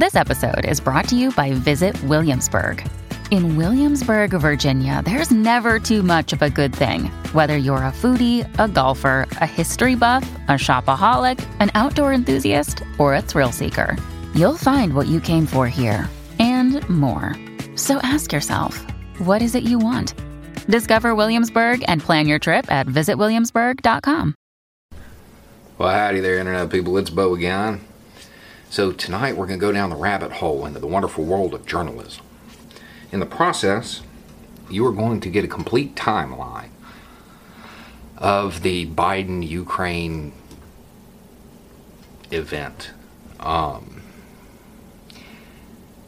This episode is brought to you by Visit Williamsburg. In Williamsburg, Virginia, there's never too much of a good thing. Whether you're a foodie, a golfer, a history buff, a shopaholic, an outdoor enthusiast, or a thrill seeker, you'll find what you came for here and more. So ask yourself, what is it you want? Discover Williamsburg and plan your trip at visitwilliamsburg.com. Well, howdy there, Internet people. It's Bo again. So, tonight we're going to go down the rabbit hole into the wonderful world of journalism. In the process, you are going to get a complete timeline of the Biden Ukraine event. Um,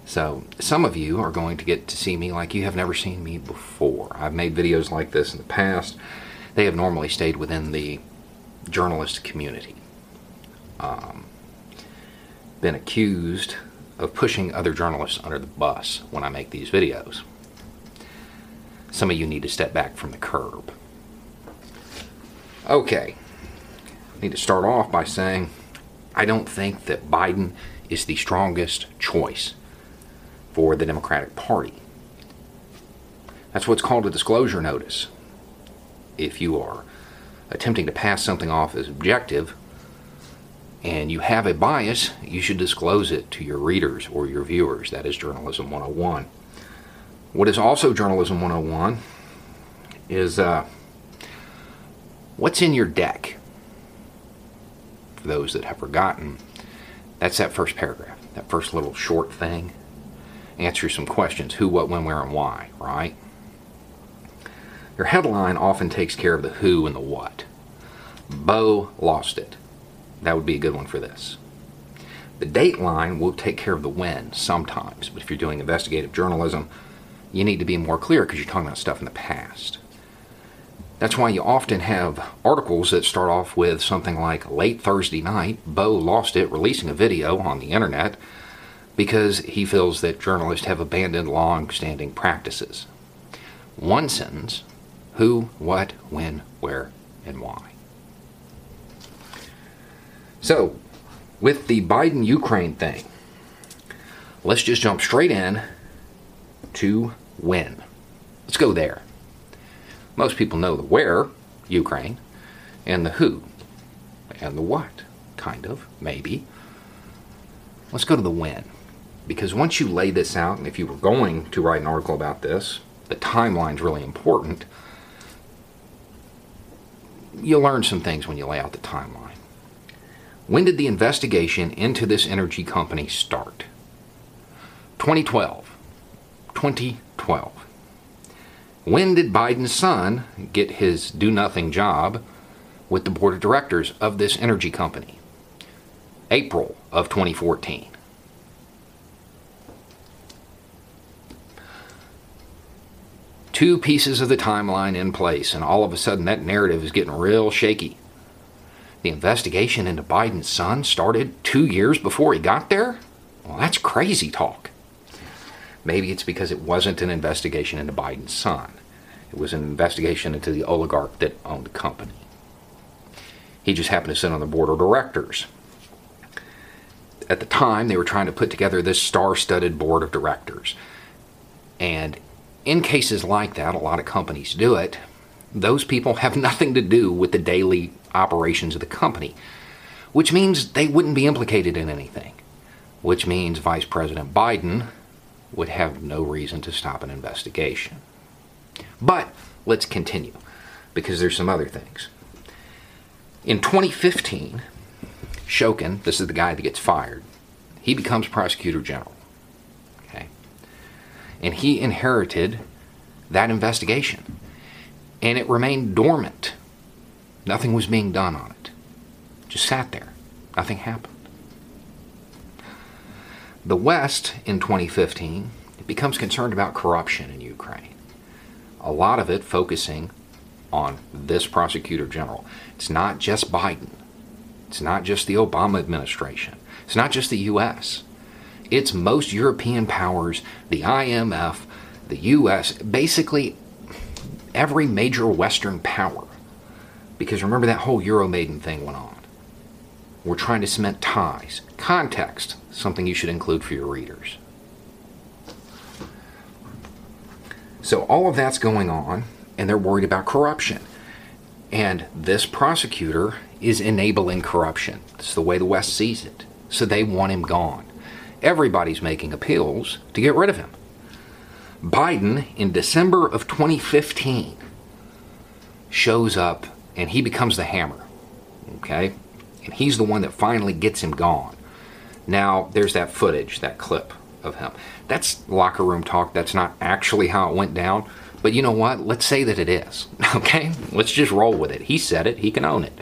so, some of you are going to get to see me like you have never seen me before. I've made videos like this in the past. They have normally stayed within the journalist community. Um, been accused of pushing other journalists under the bus when I make these videos. Some of you need to step back from the curb. Okay, I need to start off by saying I don't think that Biden is the strongest choice for the Democratic Party. That's what's called a disclosure notice. If you are attempting to pass something off as objective, and you have a bias, you should disclose it to your readers or your viewers. That is Journalism 101. What is also Journalism 101 is uh, what's in your deck. For those that have forgotten, that's that first paragraph, that first little short thing. Answer some questions who, what, when, where, and why, right? Your headline often takes care of the who and the what. Bo lost it that would be a good one for this. The dateline will take care of the when sometimes, but if you're doing investigative journalism, you need to be more clear because you're talking about stuff in the past. That's why you often have articles that start off with something like late Thursday night, Bo lost it releasing a video on the internet because he feels that journalists have abandoned long standing practices. One sentence who, what, when, where, and why. So, with the Biden Ukraine thing, let's just jump straight in to when. Let's go there. Most people know the where, Ukraine, and the who, and the what, kind of, maybe. Let's go to the when. Because once you lay this out, and if you were going to write an article about this, the timeline's really important. You'll learn some things when you lay out the timeline. When did the investigation into this energy company start? 2012. 2012. When did Biden's son get his do nothing job with the board of directors of this energy company? April of 2014. Two pieces of the timeline in place, and all of a sudden that narrative is getting real shaky. The investigation into Biden's son started two years before he got there? Well, that's crazy talk. Maybe it's because it wasn't an investigation into Biden's son. It was an investigation into the oligarch that owned the company. He just happened to sit on the board of directors. At the time, they were trying to put together this star studded board of directors. And in cases like that, a lot of companies do it. Those people have nothing to do with the daily operations of the company, which means they wouldn't be implicated in anything, which means Vice President Biden would have no reason to stop an investigation. But let's continue because there's some other things. In 2015, Shokin, this is the guy that gets fired, he becomes prosecutor general. Okay? And he inherited that investigation. And it remained dormant Nothing was being done on it. Just sat there. Nothing happened. The West in 2015 becomes concerned about corruption in Ukraine. A lot of it focusing on this prosecutor general. It's not just Biden. It's not just the Obama administration. It's not just the US. It's most European powers, the IMF, the US, basically every major Western power because remember that whole Euromaidan thing went on. We're trying to cement ties. Context, something you should include for your readers. So all of that's going on, and they're worried about corruption. And this prosecutor is enabling corruption. It's the way the West sees it. So they want him gone. Everybody's making appeals to get rid of him. Biden, in December of 2015, shows up and he becomes the hammer. Okay? And he's the one that finally gets him gone. Now, there's that footage, that clip of him. That's locker room talk. That's not actually how it went down. But you know what? Let's say that it is. Okay? Let's just roll with it. He said it, he can own it.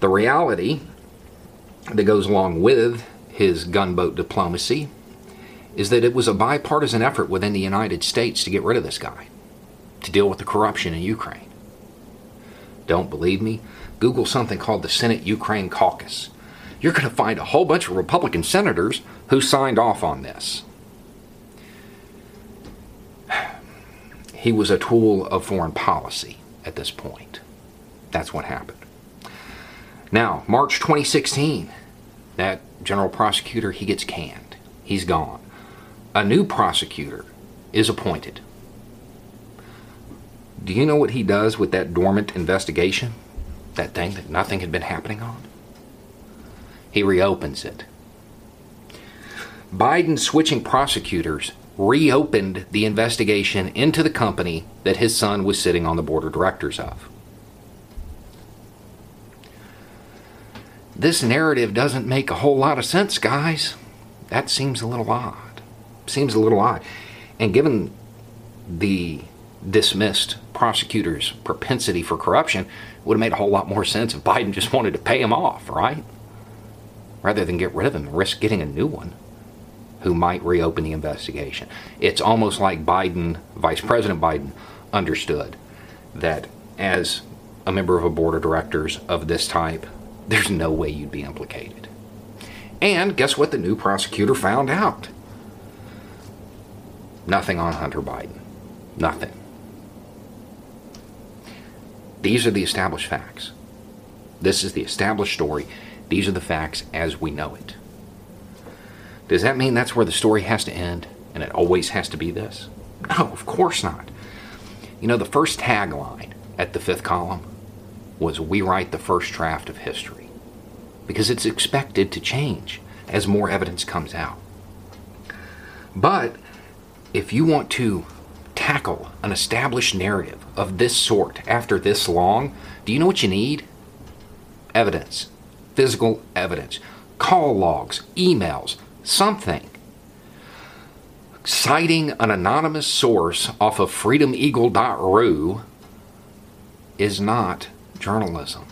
The reality that goes along with his gunboat diplomacy is that it was a bipartisan effort within the United States to get rid of this guy, to deal with the corruption in Ukraine. Don't believe me? Google something called the Senate Ukraine Caucus. You're going to find a whole bunch of Republican senators who signed off on this. He was a tool of foreign policy at this point. That's what happened. Now, March 2016, that general prosecutor, he gets canned. He's gone. A new prosecutor is appointed. Do you know what he does with that dormant investigation? That thing that nothing had been happening on? He reopens it. Biden switching prosecutors reopened the investigation into the company that his son was sitting on the board of directors of. This narrative doesn't make a whole lot of sense, guys. That seems a little odd. Seems a little odd. And given the dismissed prosecutor's propensity for corruption, would have made a whole lot more sense if Biden just wanted to pay him off, right? Rather than get rid of him and risk getting a new one who might reopen the investigation. It's almost like Biden, Vice President Biden, understood that as a member of a board of directors of this type, there's no way you'd be implicated. And guess what the new prosecutor found out? Nothing on Hunter Biden. Nothing. These are the established facts. This is the established story. These are the facts as we know it. Does that mean that's where the story has to end and it always has to be this? No, of course not. You know, the first tagline at the fifth column was We write the first draft of history because it's expected to change as more evidence comes out. But if you want to tackle an established narrative of this sort after this long, do you know what you need? Evidence, physical evidence, call logs, emails, something. Citing an anonymous source off of freedomeagle.ru is not journalism.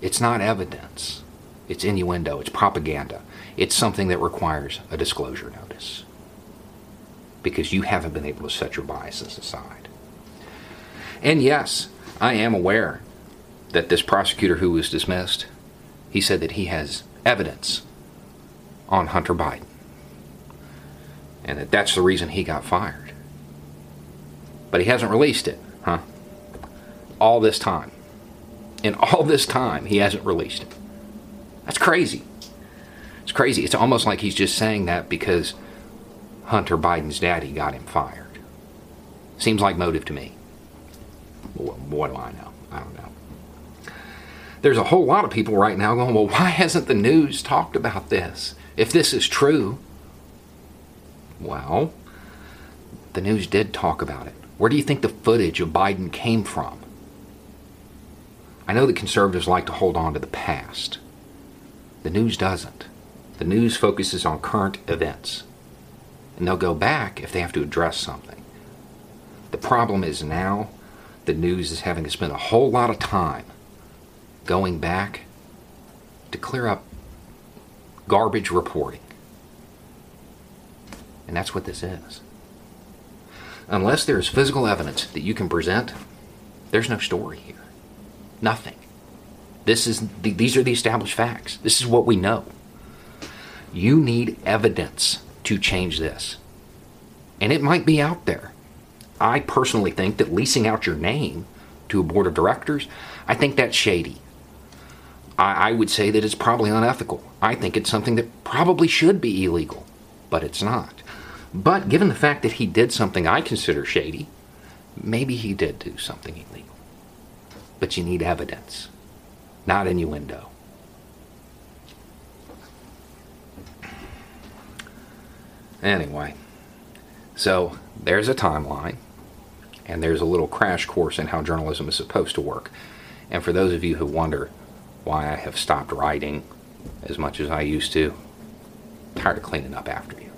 It's not evidence. It's innuendo. It's propaganda. It's something that requires a disclosure notice because you haven't been able to set your biases aside. And yes, I am aware that this prosecutor who was dismissed, he said that he has evidence on Hunter Biden. And that that's the reason he got fired. But he hasn't released it, huh? All this time. In all this time, he hasn't released it. That's crazy. It's crazy. It's almost like he's just saying that because Hunter Biden's daddy got him fired. Seems like motive to me. What do I know? I don't know. There's a whole lot of people right now going, well, why hasn't the news talked about this? If this is true, well, the news did talk about it. Where do you think the footage of Biden came from? I know that conservatives like to hold on to the past. The news doesn't. The news focuses on current events and they'll go back if they have to address something. The problem is now the news is having to spend a whole lot of time going back to clear up garbage reporting. And that's what this is. Unless there's physical evidence that you can present, there's no story here. Nothing. This is the, these are the established facts. This is what we know. You need evidence to change this. And it might be out there. I personally think that leasing out your name to a board of directors, I think that's shady. I, I would say that it's probably unethical. I think it's something that probably should be illegal, but it's not. But given the fact that he did something I consider shady, maybe he did do something illegal. But you need evidence, not innuendo. Anyway, so there's a timeline, and there's a little crash course in how journalism is supposed to work. And for those of you who wonder why I have stopped writing as much as I used to, I'm tired of cleaning up after you.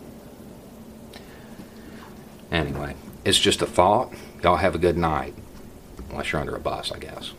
Anyway, it's just a thought. Y'all have a good night. Unless you're under a bus, I guess.